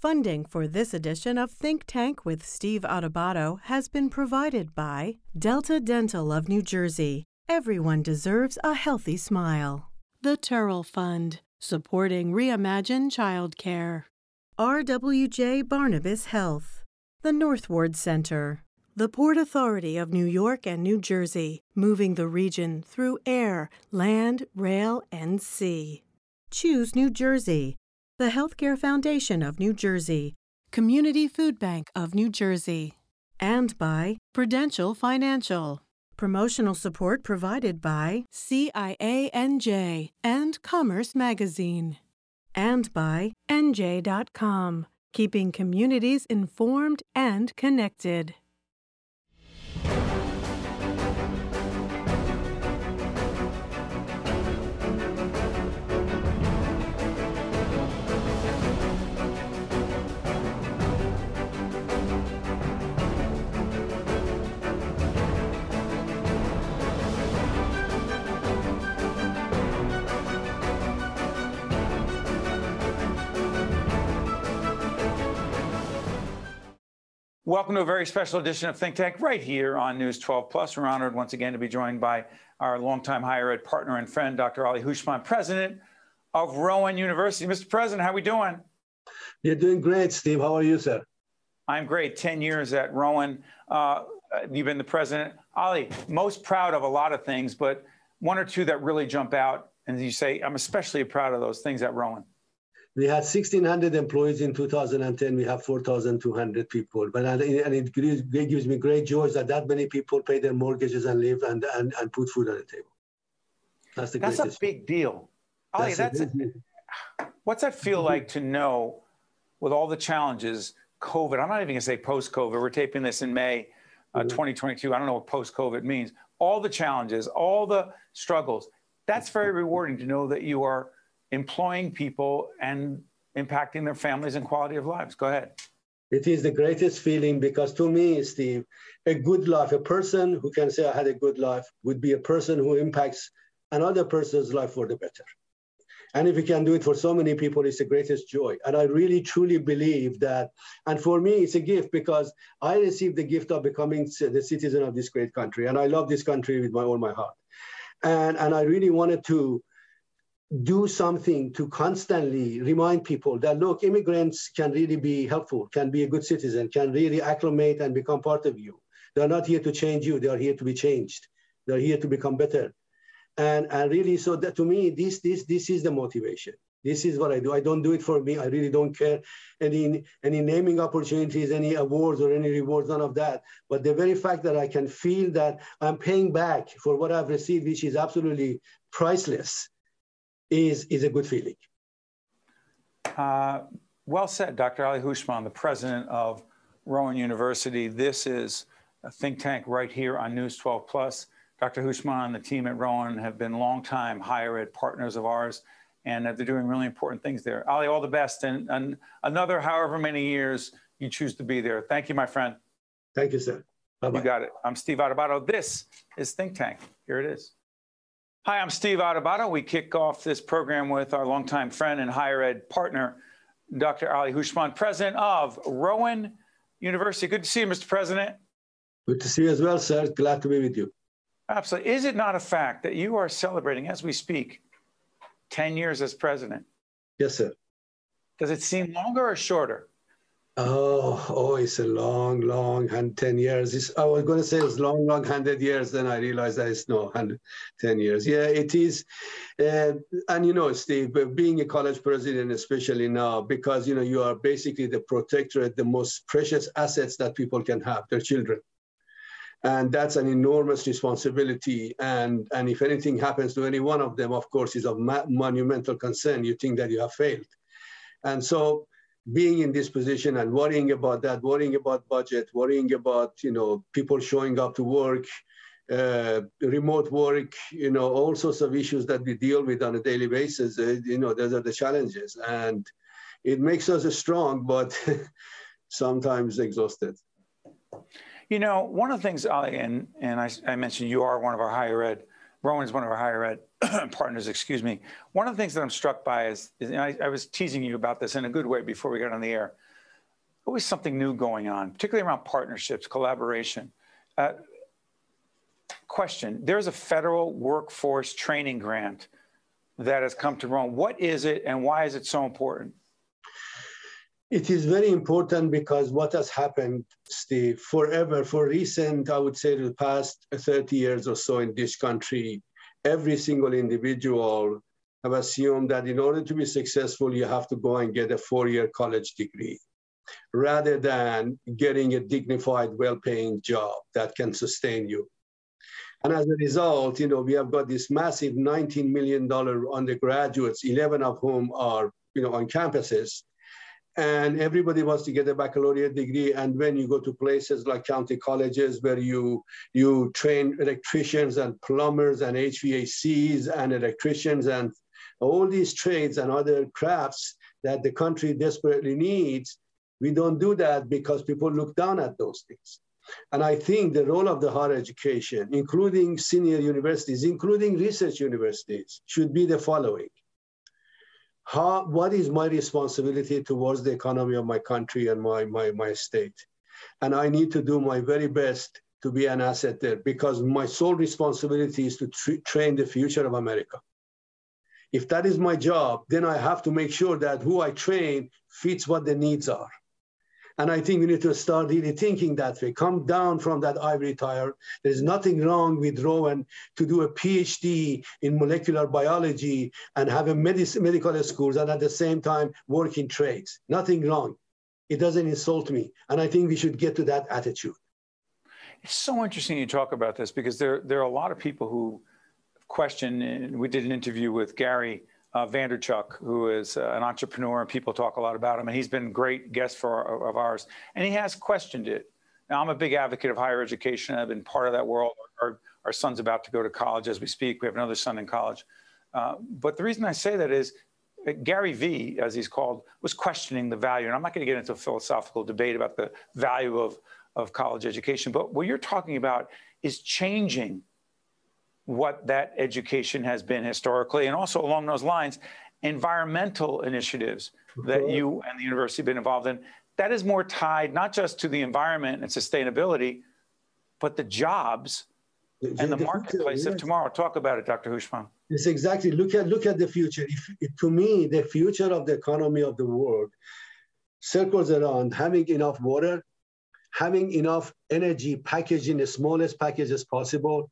Funding for this edition of Think Tank with Steve Adubato has been provided by Delta Dental of New Jersey. Everyone deserves a healthy smile. The Turrell Fund, supporting Reimagine Childcare. RWJ Barnabas Health. The Northward Center. The Port Authority of New York and New Jersey, moving the region through air, land, rail, and sea. Choose New Jersey the Healthcare Foundation of New Jersey, Community Food Bank of New Jersey, and by Prudential Financial. Promotional support provided by CIANJ and Commerce Magazine, and by NJ.com, keeping communities informed and connected. Welcome to a very special edition of Think Tank right here on News 12 Plus. We're honored once again to be joined by our longtime higher ed partner and friend, Dr. Ali Houshmand, president of Rowan University. Mr. President, how are we doing? You're doing great, Steve. How are you, sir? I'm great. 10 years at Rowan. Uh, you've been the president. Ali, most proud of a lot of things, but one or two that really jump out. And you say, I'm especially proud of those things at Rowan. We had 1,600 employees in 2010. We have 4,200 people. But and it gives me great joy that that many people pay their mortgages and live and, and, and put food on the table. That's the That's a big deal. Ali, that's, that's a, what's that feel like to know with all the challenges, COVID, I'm not even going to say post COVID. We're taping this in May uh, mm-hmm. 2022. I don't know what post COVID means. All the challenges, all the struggles. That's very rewarding to know that you are employing people and impacting their families and quality of lives. Go ahead. It is the greatest feeling because to me, Steve, a good life, a person who can say I had a good life would be a person who impacts another person's life for the better. And if we can do it for so many people, it's the greatest joy. And I really truly believe that. And for me, it's a gift because I received the gift of becoming the citizen of this great country. And I love this country with my all my heart. And, and I really wanted to do something to constantly remind people that look immigrants can really be helpful can be a good citizen can really acclimate and become part of you. They're not here to change you. They are here to be changed. They're here to become better. And and really so that to me this this this is the motivation. This is what i do. I don't do it for me. I really don't care any any naming opportunities any awards or any rewards none of that. But the very fact that i can feel that i'm paying back for what i've received which is absolutely priceless is, is a good feeling. Uh, well said, Dr. Ali Houshmand, the president of Rowan University. This is a think tank right here on News 12 Plus. Dr. Houshmand and the team at Rowan have been longtime higher ed partners of ours, and they're doing really important things there. Ali, all the best, and, and another however many years you choose to be there. Thank you, my friend. Thank you, sir. Bye-bye. You got it. I'm Steve Adubato. This is Think Tank. Here it is. Hi, I'm Steve Adubato. We kick off this program with our longtime friend and higher ed partner, Dr. Ali Houshmand, president of Rowan University. Good to see you, Mr. President. Good to see you as well, sir. Glad to be with you. Absolutely. Is it not a fact that you are celebrating, as we speak, 10 years as president? Yes, sir. Does it seem longer or shorter? Oh, oh, it's a long, long, and 10 years. It's, I was going to say it's long, long, 100 years. Then I realized that it's no, 110 years. Yeah, it is. Uh, and, you know, Steve, being a college president, especially now, because, you know, you are basically the protector, of the most precious assets that people can have, their children. And that's an enormous responsibility. And, and if anything happens to any one of them, of course, is of monumental concern. You think that you have failed. And so being in this position and worrying about that, worrying about budget, worrying about you know people showing up to work, uh, remote work, you know all sorts of issues that we deal with on a daily basis. Uh, you know those are the challenges, and it makes us strong, but sometimes exhausted. You know, one of the things, Ali, and, and I, I, mentioned you are one of our higher ed Rowan is one of our higher ed partners, excuse me. One of the things that I'm struck by is, is I, I, was teasing you about this in a good way before we got on the air. Always something new going on, particularly around partnerships, collaboration. Uh, question There's a federal workforce training grant that has come to Rowan. What is it and why is it so important? It is very important because what has happened, Steve, forever, for recent, I would say the past 30 years or so in this country, every single individual have assumed that in order to be successful, you have to go and get a four-year college degree rather than getting a dignified, well-paying job that can sustain you. And as a result, you know, we have got this massive $19 million undergraduates, 11 of whom are, you know, on campuses and everybody wants to get a baccalaureate degree. And when you go to places like county colleges where you you train electricians and plumbers and hvacs and electricians and all these trades and other crafts that the country desperately needs we don't do that because people look down at those things. And i think the role of the higher education including senior universities including research universities should be the following how, what is my responsibility towards the economy of my country and my, my, my state? And I need to do my very best to be an asset there because my sole responsibility is to tra- train the future of America. If that is my job, then I have to make sure that who I train fits what the needs are. And I think we need to start really thinking that way. Come down from that ivory tower. There's nothing wrong with Rowan to do a PhD in molecular biology and have a medic- medical schools and at the same time work in trades. Nothing wrong. It doesn't insult me. And I think we should get to that attitude. It's so interesting you talk about this because there, there are a lot of people who question, and we did an interview with Gary uh, Vaynerchuk, who is uh, an entrepreneur, and people talk a lot about him. And he's been a great guest for of ours, and he has questioned it. Now, I'm a big advocate of higher education. I've been part of that world. Our, our son's about to go to college as we speak. We have another son in college. Uh, but the reason I say that is uh, Gary Vee, as he's called, was questioning the value. And I'm not going to get into a philosophical debate about the value of, of college education. But what you're talking about is changing what that education has been historically, and also along those lines, environmental initiatives that you and the university have been involved in. That is more tied not just to the environment and sustainability, but the jobs the, and the, the marketplace future, of tomorrow. Talk about it, Dr. Houshmand. Yes, exactly. Look at look at the future. If, to me, the future of the economy of the world circles around having enough water, having enough energy packaged in the smallest package as possible,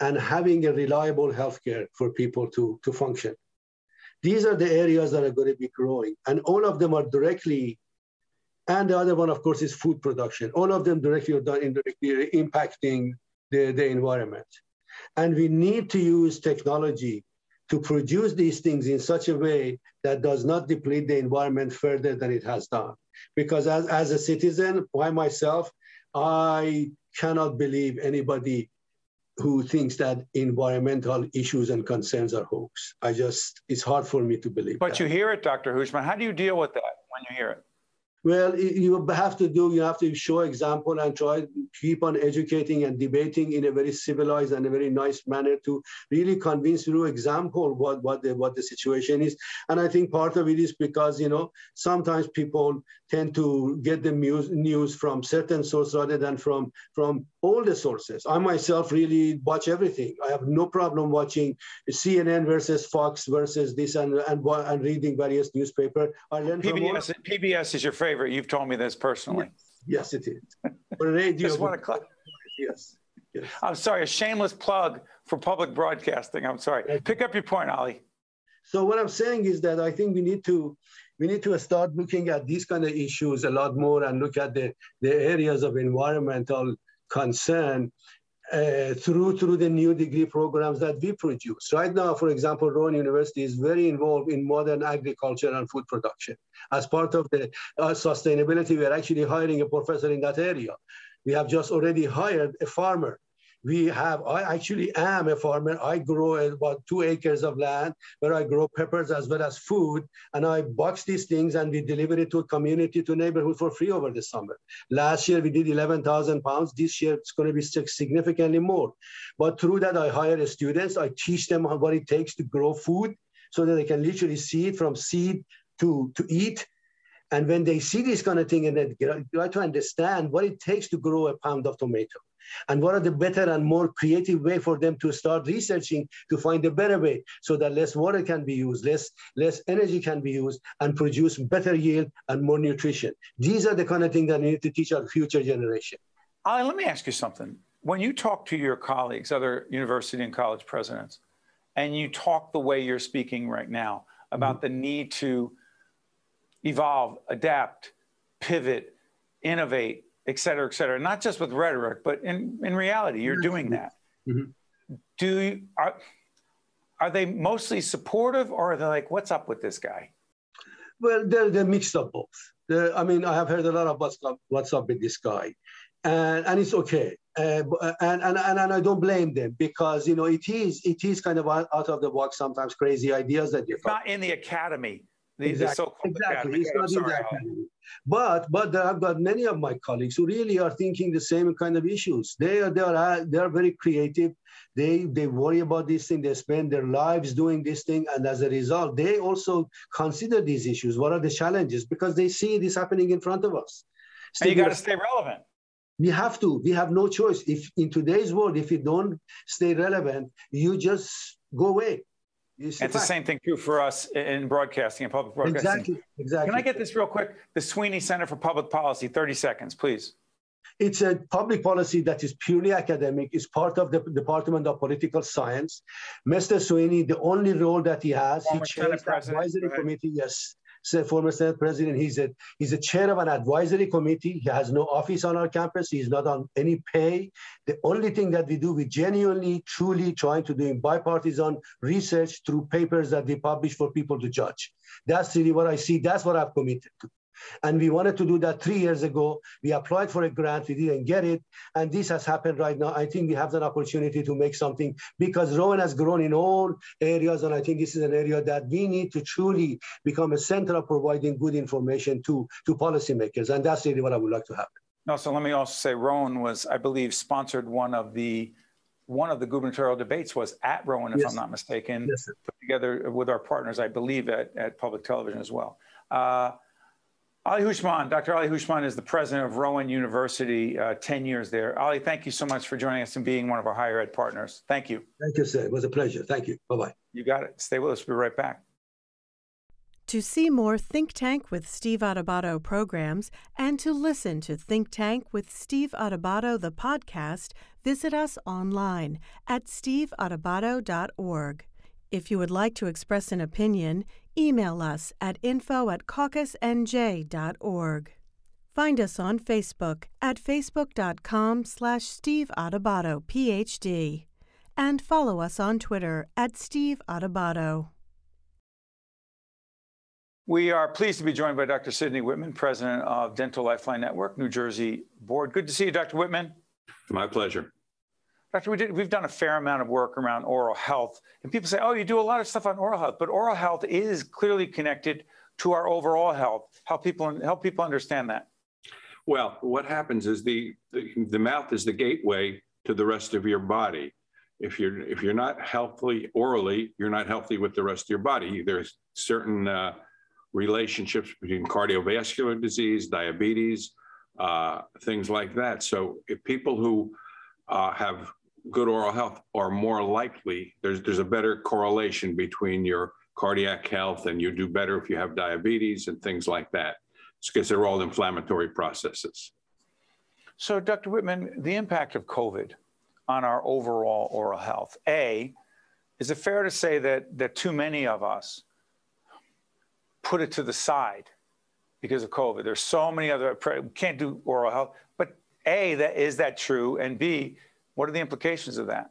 and having a reliable healthcare for people to, to function. These are the areas that are going to be growing, and all of them are directly, and the other one, of course, is food production. All of them directly or indirectly impacting the, the environment. And we need to use technology to produce these things in such a way that does not deplete the environment further than it has done. Because as, as a citizen, by myself, I cannot believe anybody who thinks that environmental issues and concerns are hoax. I just, it's hard for me to believe. But that. you hear it, Dr. Houshmand. How do you deal with that when you hear it? Well, you have to do, you have to show example and try keep on educating and debating in a very civilized and a very nice manner to really convince through example what, what, the, what the situation is. And I think part of it is because, you know, sometimes people tend to get the news, news from certain sources rather than from, from all the sources. I myself really watch everything. I have no problem watching CNN versus Fox versus this and, and, and reading various newspaper. I learn PBS, from PBS is your favorite. You've told me this personally. Yes, yes it is. For radio, Just want to cl- yes. Yes. I'm sorry, a shameless plug for public broadcasting. I'm sorry. Pick up your point, Ali. So what I'm saying is that I think we need to we need to start looking at these kind of issues a lot more and look at the, the areas of environmental concern uh, through through the new degree programs that we produce. Right now, for example, Rowan University is very involved in modern agriculture and food production. As part of the uh, sustainability, we are actually hiring a professor in that area. We have just already hired a farmer we have, I actually am a farmer. I grow about two acres of land where I grow peppers as well as food. And I box these things and we deliver it to a community, to neighborhood for free over the summer. Last year, we did 11,000 pounds. This year, it's going to be significantly more. But through that, I hire students. I teach them what it takes to grow food so that they can literally see it from seed to, to eat. And when they see this kind of thing and they try to understand what it takes to grow a pound of tomato, and what are the better and more creative way for them to start researching to find a better way so that less water can be used, less, less energy can be used, and produce better yield and more nutrition. These are the kind of things that we need to teach our future generation. Ali, let me ask you something. When you talk to your colleagues, other university and college presidents, and you talk the way you're speaking right now about mm-hmm. the need to evolve, adapt, pivot, innovate, et cetera, et cetera. Not just with rhetoric, but in, in reality, you're doing that. Mm-hmm. Do you, are, are they mostly supportive or are they like, what's up with this guy? Well, they're, they're mixed up both. They're, I mean, I have heard a lot of what's up, what's up with this guy. And, and it's okay. Uh, and, and, and, and I don't blame them because, you know, it is, it is kind of out of the box, sometimes crazy ideas that you Not in the academy. Exactly. Exactly. It's not in the academy. But but I've got many of my colleagues who really are thinking the same kind of issues. They are they are uh, they are very creative. They they worry about this thing. They spend their lives doing this thing, and as a result, they also consider these issues. What are the challenges? Because they see this happening in front of us. and you got to stay relevant. We have to. We have no choice. If in today's world, if you don't stay relevant, you just go away. It's the same thing true for us in broadcasting and public broadcasting. Exactly, exactly. Can I get this real quick? The Sweeney Center for Public Policy, 30 seconds, please. It's a public policy that is purely academic. It's part of the Department of Political Science. Mr. Sweeney, the only role that he has, Former he chairs the advisory committee. Yes, former Senate president. He's a he's a chair of an advisory committee. He has no office on our campus. He's not on any pay. The only thing that we do, we genuinely, truly trying to do in bipartisan research through papers that we publish for people to judge. That's really what I see. That's what I've committed to. And we wanted to do that three years ago. We applied for a grant, we didn't get it. And this has happened right now. I think we have an opportunity to make something because Rowan has grown in all areas. And I think this is an area that we need to truly become a center of providing good information to, to policymakers. And that's really what I would like to happen. No, so let me also say Rowan was, I believe, sponsored one of the one of the gubernatorial debates was at Rowan, if yes. I'm not mistaken, yes, put together with our partners, I believe, at, at public television as well. Uh, Ali Houshmand, Dr. Ali Houshmand is the president of Rowan University, uh, 10 years there. Ali, thank you so much for joining us and being one of our higher ed partners. Thank you. Thank you, sir. It was a pleasure. Thank you. Bye bye. You got it. Stay with us. We'll be right back. To see more Think Tank with Steve Adubato programs and to listen to Think Tank with Steve Adubato, the podcast, visit us online at steveadubato.org. If you would like to express an opinion, email us at info at caucusnj.org. Find us on Facebook at facebook.com slash Steve Adubato, PhD, and follow us on Twitter at Steve Adubato. We are pleased to be joined by Dr. Sidney Whitman, president of Dental Lifeline Network, New Jersey Board. Good to see you, Dr. Whitman. My pleasure. Doctor, we did, we've done a fair amount of work around oral health. And people say, oh, you do a lot of stuff on oral health, but oral health is clearly connected to our overall health. Help people, help people understand that. Well, what happens is the, the, the mouth is the gateway to the rest of your body. If you're, if you're not healthy orally, you're not healthy with the rest of your body. There's certain uh, relationships between cardiovascular disease, diabetes, uh, things like that. So if people who uh, have good oral health are more likely, there's, there's a better correlation between your cardiac health and you do better if you have diabetes and things like that. It's because they're all inflammatory processes. So, Dr. Whitman, the impact of COVID on our overall oral health. A, is it fair to say that, that too many of us put it to the side because of COVID? There's so many other, can't do oral health. But A, that, is that true? And B, what are the implications of that?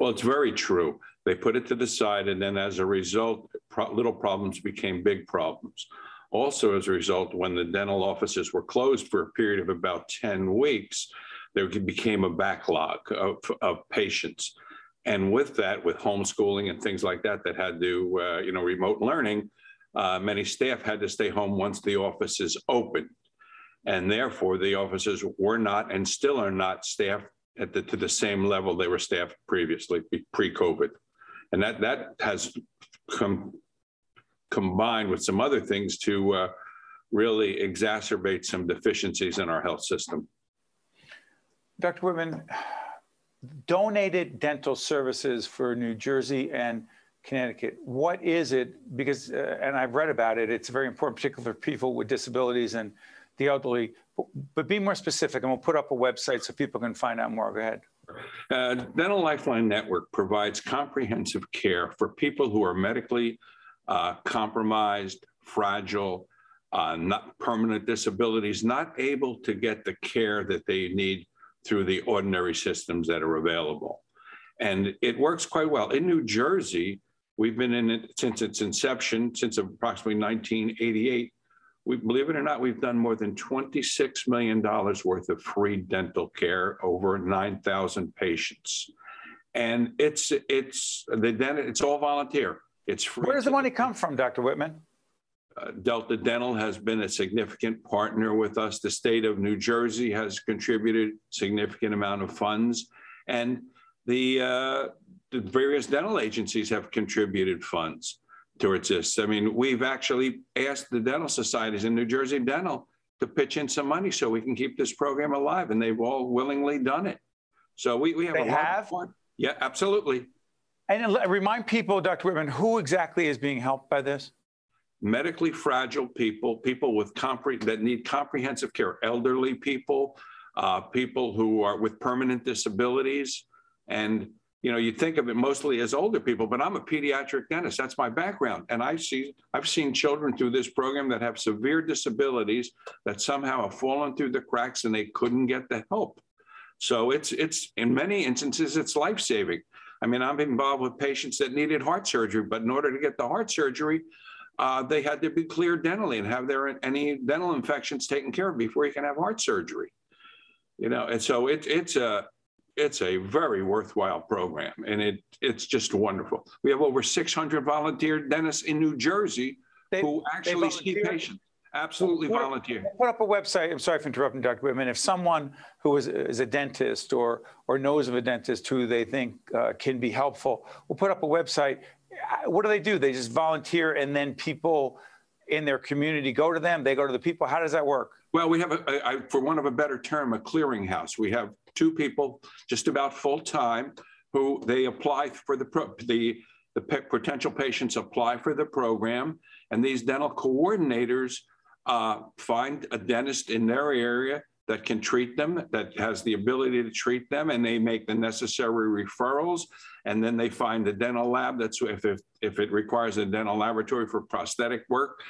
Well, it's very true. They put it to the side, and then as a result, pro- little problems became big problems. Also, as a result, when the dental offices were closed for a period of about 10 weeks, there became a backlog of, of patients. And with that, with homeschooling and things like that, that had to, uh, you know, remote learning, uh, many staff had to stay home once the offices opened. And therefore, the offices were not and still are not staffed at the, to the same level they were staffed previously, pre-COVID. And that, that has come combined with some other things to uh, really exacerbate some deficiencies in our health system. Dr. Whitman, donated dental services for New Jersey and Connecticut. What is it? Because, uh, and I've read about it, it's very important, particularly for people with disabilities and the elderly. But, be more specific, and we'll put up a website so people can find out more. Go ahead. Uh, Dental Lifeline Network provides comprehensive care for people who are medically uh, compromised, fragile, uh, not permanent disabilities, not able to get the care that they need through the ordinary systems that are available. And it works quite well. In New Jersey, we've been in it since its inception, since approximately 1988. We believe it or not, we've done more than $26 million worth of free dental care over 9,000 patients. And it's it's the it's all volunteer. It's free. Where does the money come from, Dr. Whitman? Uh, Delta Dental has been a significant partner with us. The state of New Jersey has contributed significant amount of funds, and the, uh, the various dental agencies have contributed funds towards this. I mean, we've actually asked the dental societies in New Jersey Dental to pitch in some money so we can keep this program alive, and they've all willingly done it. So we, we have they a have? of fun. Yeah, absolutely. And remind people, Dr. Whitman, who exactly is being helped by this? medically fragile people, people with compre- that need comprehensive care, elderly people, uh, people who are with permanent disabilities, and you know you think of it mostly as older people. But I'm a pediatric dentist. That's my background, and I see I've seen children through this program that have severe disabilities that somehow have fallen through the cracks and they couldn't get the help. So it's it's in many instances it's life saving. I mean, I'm involved with patients that needed heart surgery, but in order to get the heart surgery, uh, they had to be cleared dentally and have their any dental infections taken care of before you can have heart surgery. You know, and so it's it's a it's a very worthwhile program, and it it's just wonderful. We have over 600 volunteer dentists in New Jersey they, who actually see patients. Absolutely put, volunteer. Put up a website. I'm sorry for interrupting, Dr. Whitman. If someone who is, is a dentist or or knows of a dentist who they think uh, can be helpful, we'll put up a website what do they do? They just volunteer, and then people in their community go to them. They go to the people. How does that work? Well, we have, a, a, for one of a better term, a clearinghouse. We have two people, just about full time, who they apply for the the the potential patients apply for the program, and these dental coordinators uh, find a dentist in their area that can treat them, that has the ability to treat them, and they make the necessary referrals. And then they find the dental lab that's if, if, if it requires a dental laboratory for prosthetic work,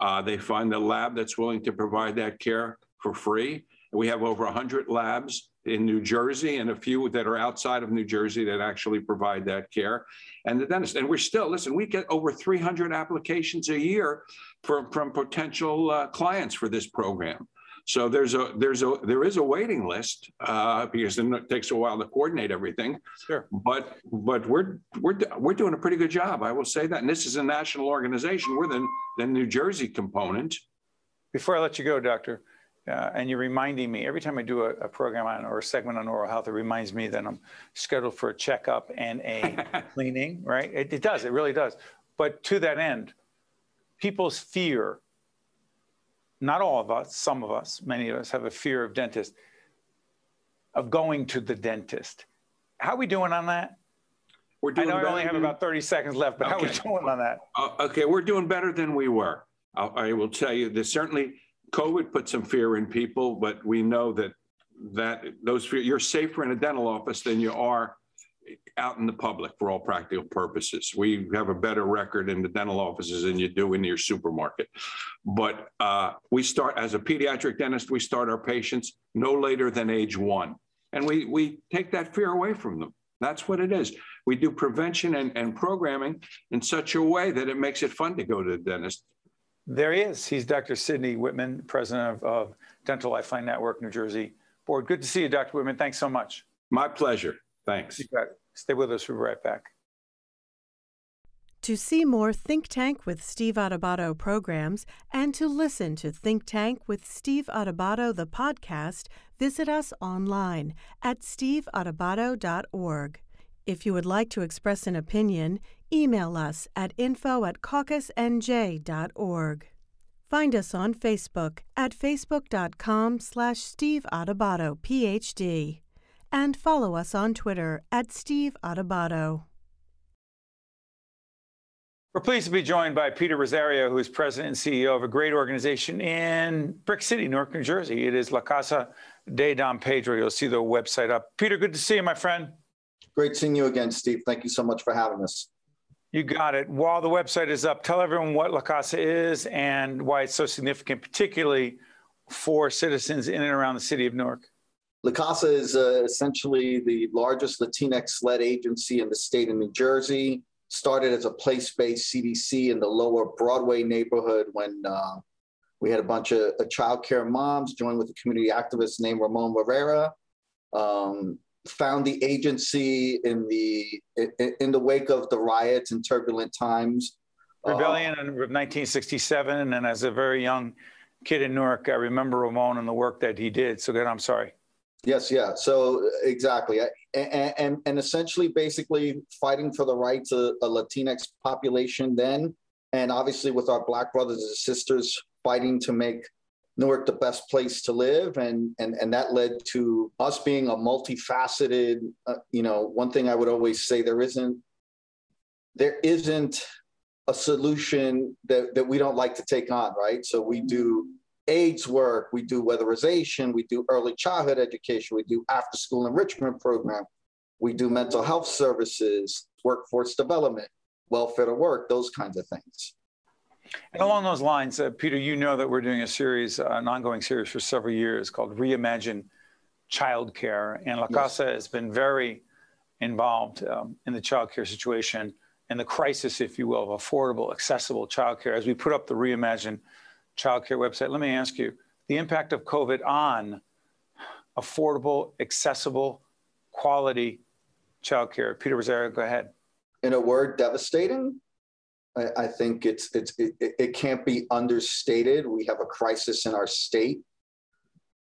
uh, they find the lab that's willing to provide that care for free. We have over 100 labs in New Jersey and a few that are outside of New Jersey that actually provide that care. And the dentist, and we're still, listen, we get over 300 applications a year for, from potential uh, clients for this program. So there's a there's a there is a waiting list uh, because it takes a while to coordinate everything. Sure. But but we're we're we're doing a pretty good job. I will say that. And this is a national organization. We're the the New Jersey component. Before I let you go, Doctor, uh, and you're reminding me every time I do a, a, program on or a segment on oral health, it reminds me that I'm scheduled for a checkup and a cleaning. Right? It, it does. It really does. But to that end, people's fear not all of us, some of us, many of us have a fear of dentists, of going to the dentist. How are we doing on that? We're doing I know I only have than... about 30 seconds left, but okay. how are we doing on that? Uh, okay, we're doing better than we were. I'll, I will tell you that certainly COVID put some fear in people, but we know that that those fear, you're safer in a dental office than you are out in the public for all practical purposes. We have a better record in the dental offices than you do in your supermarket. But uh, we start, as a pediatric dentist, we start our patients no later than age one. And we, we take that fear away from them. That's what it is. We do prevention and, and programming in such a way that it makes it fun to go to the dentist. There he is. He's Dr. Sidney Whitman, president of, of Dental Lifeline Network, New Jersey board. Good to see you, Dr. Whitman. Thanks so much. My pleasure. Thanks. Stay with us. We'll be right back. To see more Think Tank with Steve Adubato programs and to listen to Think Tank with Steve Adubato, the podcast, visit us online at steveadubato.org. If you would like to express an opinion, email us at info at caucusnj.org. Find us on Facebook at facebook.com slash Steve Adubato, PhD, and follow us on Twitter at Steve Adubato. We're pleased to be joined by Peter Rosario, who is president and CEO of a great organization in Brick City, Newark, New Jersey. It is La Casa de Don Pedro. You'll see the website up. Peter, good to see you, my friend. Great seeing you again, Steve. Thank you so much for having us. You got it. While the website is up, tell everyone what La Casa is and why it's so significant, particularly for citizens in and around the city of Newark. La Casa is uh, essentially the largest Latinx led agency in the state of New Jersey started as a place-based CDC in the lower Broadway neighborhood when uh, we had a bunch of uh, childcare moms join with a community activist named Ramon Rivera. Um, found the agency in the in, in, the wake of the riots and turbulent times. Rebellion uh, of 1967, and as a very young kid in Newark, I remember Ramon and the work that he did. So good, I'm sorry. Yes, yeah. So exactly, and, and, and essentially, basically fighting for the rights of a Latinx population then, and obviously with our Black brothers and sisters fighting to make Newark the best place to live, and and and that led to us being a multifaceted. Uh, you know, one thing I would always say there isn't there isn't a solution that that we don't like to take on, right? So we do AIDS work, we do weatherization, we do early childhood education, we do after school enrichment program, we do mental health services, workforce development, welfare to work, those kinds of things. And along those lines, uh, Peter, you know that we're doing a series, uh, an ongoing series for several years called Reimagine Childcare. And La Casa yes. has been very involved um, in the childcare situation and the crisis, if you will, of affordable, accessible childcare. As we put up the Reimagine childcare website. Let me ask you the impact of COVID on affordable, accessible, quality childcare. Peter Rosario, go ahead. In a word, devastating. I, I think it's it's it, it can't be understated. We have a crisis in our state,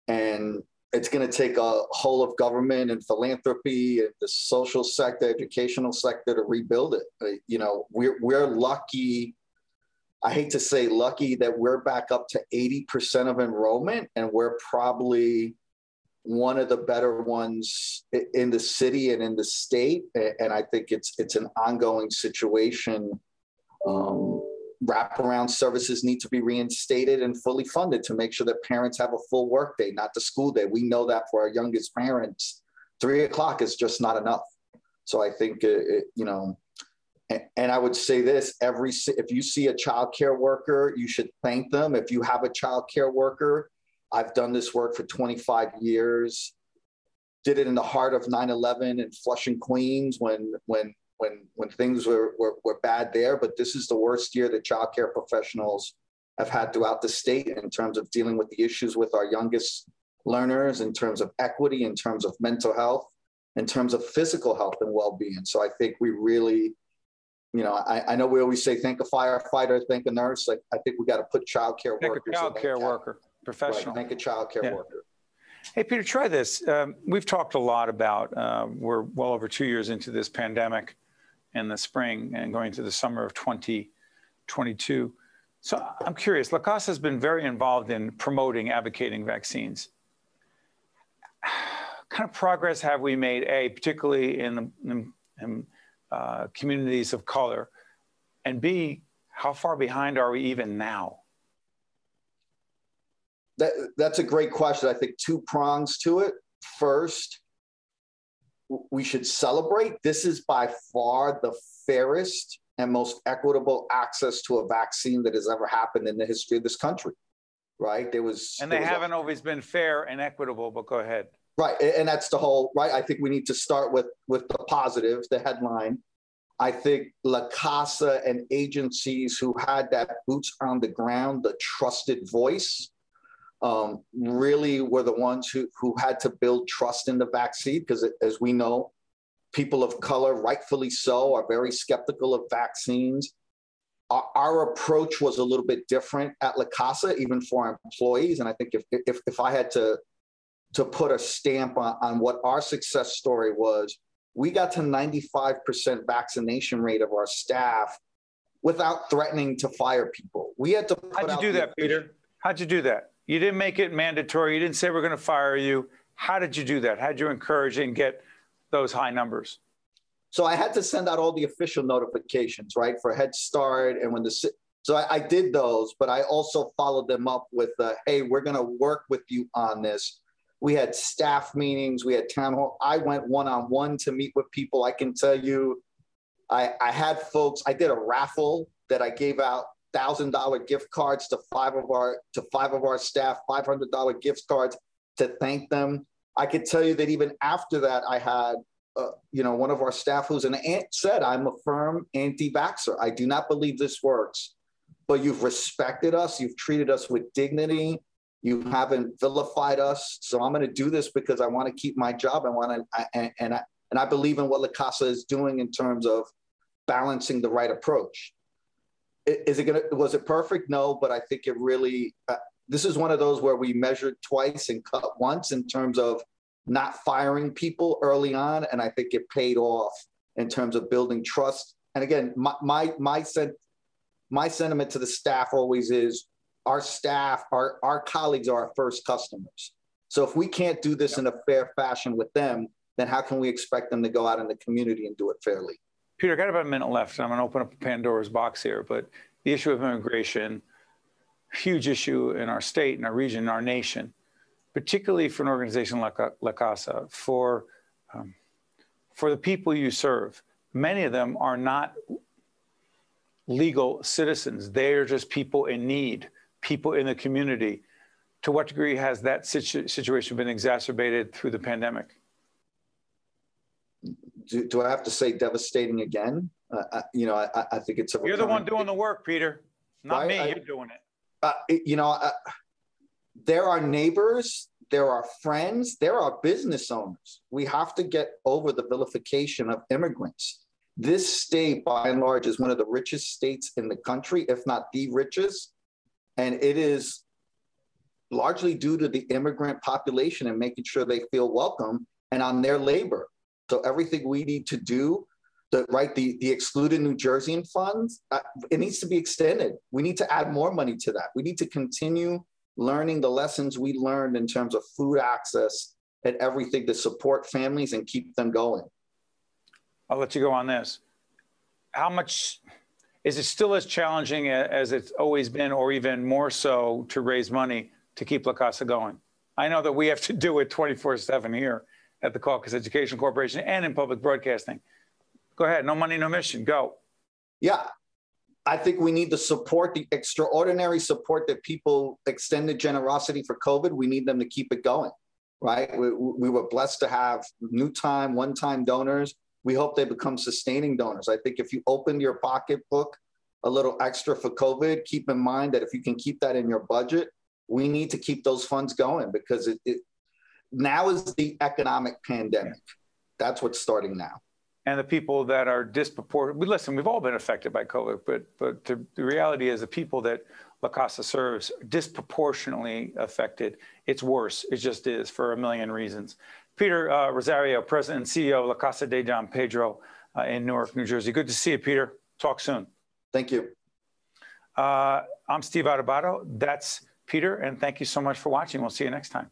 and it's going to take a whole of government and philanthropy and the social sector, educational sector to rebuild it. Uh, you know, we're we're lucky I hate to say lucky that we're back up to 80% of enrollment and we're probably one of the better ones in the city and in the state. And I think it's it's an ongoing situation. Um, wraparound services need to be reinstated and fully funded to make sure that parents have a full workday, not the school day. We know that for our youngest parents, three o'clock is just not enough. So I think, uh, it, you know, and I would say this: every if you see a child care worker, you should thank them. If you have a child care worker, I've done this work for 25 years. Did it in the heart of 9/11 in Flushing, Queens, when when when when things were, were were bad there. But this is the worst year that child care professionals have had throughout the state in terms of dealing with the issues with our youngest learners, in terms of equity, in terms of mental health, in terms of physical health and well-being. So I think we really you know, I, I know we always say thank a firefighter, thank a nurse. Like I think we got to put child care thank workers. A child care worker, professional. Right, thank a child care yeah. worker. Hey, Peter, try this. Um, we've talked a lot about, uh, we're well over two years into this pandemic in the spring and going to the summer of 2022. So I'm curious, La Casa has been very involved in promoting, advocating vaccines. What kind of progress have we made, A, particularly in, in, in uh, communities of color? And B, how far behind are we even now? That, that's a great question. I think two prongs to it. First, we should celebrate. This is by far the fairest and most equitable access to a vaccine that has ever happened in the history of this country. Right? There was, and they was haven't a, always been fair and equitable. But go ahead. Right, and that's the whole right. I think we need to start with with the positive, the headline. I think La Casa and agencies who had that boots on the ground, the trusted voice, um, really were the ones who, who had to build trust in the vaccine because, as we know, people of color, rightfully so, are very skeptical of vaccines. Our, our approach was a little bit different at La Casa, even for our employees. And I think if, if, if I had to, to put a stamp on, on what our success story was, we got to 95% vaccination rate of our staff without threatening to fire people. We had to. How'd you do that, Peter? How'd you do that? You didn't make it mandatory. You didn't say we're going to fire you. How did you do that? How did you encourage and get those high numbers? So I had to send out all the official notifications, right, for Head Start, and when the so I, I did those, but I also followed them up with, uh, "Hey, we're going to work with you on this." We had staff meetings, we had town hall. I went one on one to meet with people. I can tell you, I, I had folks. I did a raffle that I gave out thousand dollar gift cards to five of our to five of our staff, five hundred dollar gift cards to thank them. I could tell you that even after that, I had uh, you know one of our staff who's an aunt said, "I'm a firm anti-vaxxer. I do not believe this works, but you've respected us, you've treated us with dignity." You haven't vilified us, so I'm going to do this because I want to keep my job. I want to, and, and I and I believe in what La Casa is doing in terms of balancing the right approach is it gonna was it perfect? No but i think it really uh, this is one of those where we measured twice and cut once in terms of not firing people early on and i think it paid off in terms of building trust. And again my my my, sen- my sentiment to the staff always is our staff our our colleagues are our first customers. So if we can't do this in a fair fashion with them then how can we expect them to go out in the community and do it fairly Peter, I got about a minute left. And I'm going to open up Pandora's box here, but the issue of immigration, huge issue in our state, in our region, in our nation, particularly for an organization like La Casa, for, um, for the people you serve. Many of them are not legal citizens. They are just people in need, people in the community. To what degree has that situ- situation been exacerbated through the pandemic? Do, do I have to say devastating again? Uh, I, you know, I, I think it's a. You're the one doing the work, Peter. Not right? me. I, You're doing it. Uh, you know, uh, there are neighbors, there are friends, there are business owners. We have to get over the vilification of immigrants. This state, by and large, is one of the richest states in the country, if not the richest. And it is largely due to the immigrant population and making sure they feel welcome and on their labor. So everything we need to do, the right, the the excluded New Jerseyan funds, uh, it needs to be extended. We need to add more money to that. We need to continue learning the lessons we learned in terms of food access and everything to support families and keep them going. I'll let you go on this. How much is it still as challenging as it's always been, or even more so, to raise money to keep La Casa going? I know that we have to do it 24 7 here at the Caucus Education Corporation and in public broadcasting. Go ahead. No money, no mission. Go. Yeah. I think we need to support the extraordinary support that people extended generosity for COVID. We need them to keep it going, right? We, we were blessed to have new time, one time donors. We hope they become sustaining donors. I think if you open your pocketbook a little extra for COVID, keep in mind that if you can keep that in your budget, we need to keep those funds going because it, it, now is the economic pandemic. That's what's starting now. And the people that are disproportionate. Listen, we've all been affected by COVID, but but the, the reality is the people that La Casa serves disproportionately affected. It's worse. It just is for a million reasons. Peter uh, Rosario, President and CEO of La Casa de Don Pedro uh, in Newark, New Jersey. Good to see you, Peter. Talk soon. Thank you. Uh, I'm Steve Adubato. That's Peter, and thank you so much for watching. We'll see you next time.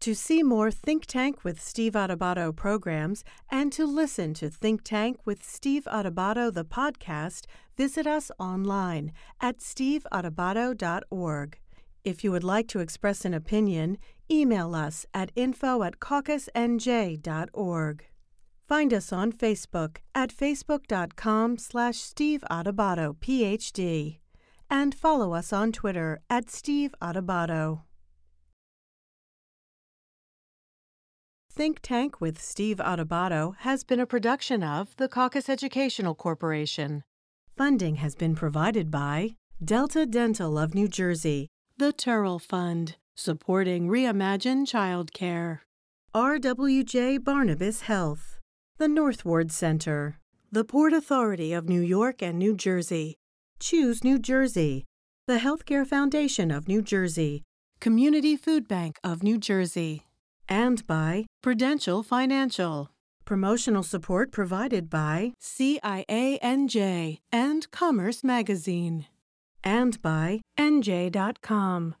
To see more Think Tank with Steve Adubato programs and to listen to Think Tank with Steve Adubato the podcast, visit us online at steveadubato.org. If you would like to express an opinion, email us at info at caucusnj.org. Find us on Facebook at facebook.com slash Steve PhD. And follow us on Twitter at Steve Adubato. Think Tank with Steve Adubato has been a production of the Caucus Educational Corporation. Funding has been provided by Delta Dental of New Jersey, The Turrell Fund, supporting Reimagine Childcare. RWJ Barnabas Health. The Northward Center. The Port Authority of New York and New Jersey. Choose New Jersey. The Healthcare Foundation of New Jersey. Community Food Bank of New Jersey. And by Prudential Financial. Promotional support provided by CIANJ and Commerce Magazine. And by NJ.com,